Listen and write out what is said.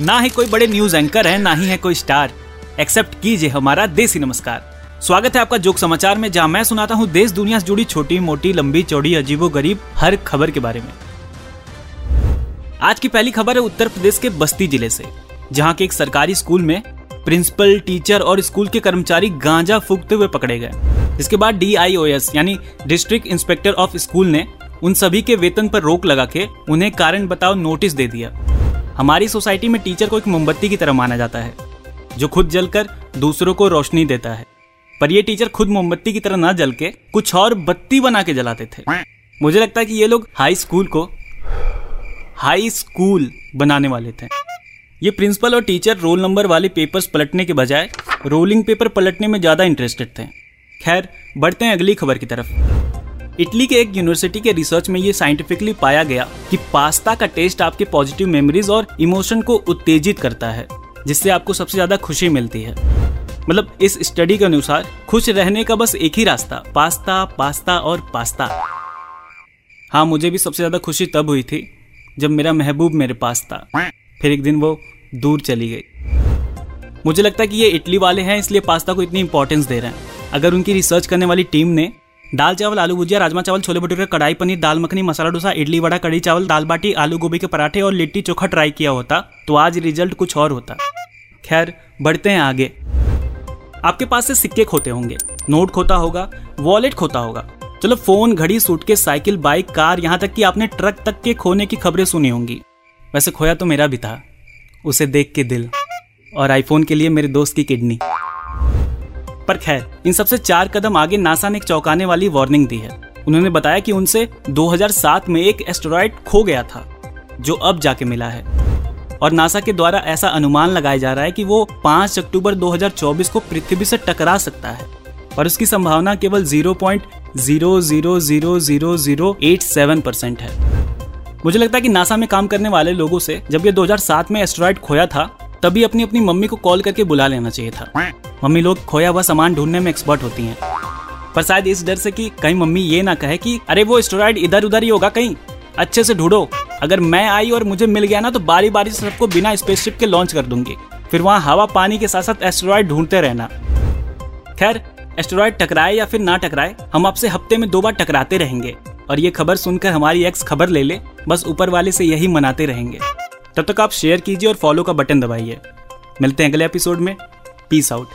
ना ही कोई बड़े न्यूज़ एंकर है, ना ही है कोई स्टार एक्सेप्ट कीजिए हमारा देसी नमस्कार. स्वागत है आपका जोक समाचार में, जहाँ मैं सुनाता हूँ देश दुनिया से जुड़ी छोटी, मोटी, लंबी, चौड़ी, अजीबो गरीब हर खबर के बारे में. आज की पहली खबर है उत्तर प्रदेश के बस्ती ज़िले से, जहाँ के एक सरकारी स्कूल में प्रिंसिपल, टीचर और स्कूल के कर्मचारी गांजा फूकते हुए पकड़े गए. इसके बाद डीआईओएस यानी डिस्ट्रिक्ट इंस्पेक्टर ऑफ़ स्कूल ने उन सभी के वेतन पर रोक लगा के उन्हें कारण बताओ नोटिस दे दिया. हमारी सोसाइटी में टीचर को एक मोमबत्ती की तरह माना जाता है, जो खुद जलकर दूसरों को रोशनी देता है। पर ये टीचर खुद मोमबत्ती की तरह ना जल के कुछ और बत्ती बना के जलाते थे। मुझे लगता है कि ये लोग हाई स्कूल को हाई स्कूल बनाने वाले थे। ये प्रिंसिपल और टीचर रोल नंबर वाले पेपर्स पलटने के बजाय रोलिंग पेपर पलटने में ज़्यादा इंटरेस्टेड थे। खैर, बढ़ते हैं अगली खबर की तरफ़। इटली के एक यूनिवर्सिटी के रिसर्च में ये साइंटिफिकली पाया गया कि पास्ता का टेस्ट आपके पॉजिटिव मेमोरीज और इमोशन को उत्तेजित करता है, जिससे आपको सबसे ज़्यादा खुशी मिलती है। मतलब इस स्टडी के अनुसार, खुश रहने का बस एक ही रास्ता पास्ता पास्ता और पास्ता हाँ मुझे भी सबसे ज़्यादा खुशी तब हुई थी, जब मेरा महबूब मेरे पास था फिर एक दिन वो दूर चली गई। मुझे लगता है कि ये इटली वाले हैं, इसलिए पास्ता को इतनी इंपॉर्टेंस दे रहे हैं। अगर उनकी रिसर्च करने वाली टीम ने दाल चावल, आलू भुजिया, राजमा चावल, छोले भटूरे, कढ़ाई पनीर, दाल मखनी, मसाला डोसा, इडली वड़ा कड़ी चावल, दाल बाटी, आलू गोभी के पराठे और लिट्टी चोखा ट्राई किया होता तो आज रिज़ल्ट कुछ और होता। खैर, बढ़ते हैं आगे। आपके पास से सिक्के खोते होंगे नोट खोता होगा वॉलेट खोता होगा। चलो फ़ोन घड़ी सूटकेस साइकिल बाइक कार यहाँ तक कि आपने ट्रक तक के खोने की खबरें सुनी होंगी। वैसे खोया तो मेरा भी था, उसे देख के दिल। और आईफोन के लिए मेरे दोस्त की किडनी। पर खैर इन सबसे चार कदम आगे नासा ने एक चौंकाने वाली वार्निंग दी है। उन्होंने बताया कि उनसे 2007 में एक एस्टेरॉयड खो गया था, जो अब जाके मिला है। और नासा के द्वारा ऐसा अनुमान लगाया जा रहा है कि वो 5 अक्टूबर 2024 को पृथ्वी से टकरा सकता है। और उसकी संभावना केवल 0.0000087 परसेंट है। मुझे लगता है कि नासा में काम करने वाले लोगों से जब ये 2007 में एस्ट्रॉयड खोया था तभी अपनी अपनी मम्मी को कॉल करके बुला लेना चाहिए था। मम्मी लोग खोया हुआ सामान ढूँढने में एक्सपर्ट होती हैं। पर शायद इस डर से कि कहीं मम्मी ये ना कहे कि, अरे वो एस्ट्रॉयड इधर उधर ही होगा कहीं। अच्छे से ढूंढो। अगर मैं आई और मुझे मिल गया ना तो बारी बारी से सबको बिना स्पेसशिप के लॉन्च कर दूँगी। फिर वहाँ हवा, पानी के साथ साथ एस्ट्रॉयड ढूंढते रहना। खैर एस्ट्रॉयड टकराए या फिर ना टकराए, हम आपसे हफ़्ते में दो बार टकराते रहेंगे। और ये खबर सुनकर हमारी एक्स खबर ले ले, बस ऊपर वाले से यही मनाते रहेंगे। तब तक आप शेयर कीजिए और फॉलो का बटन दबाइए। मिलते हैं अगले एपिसोड में। Peace out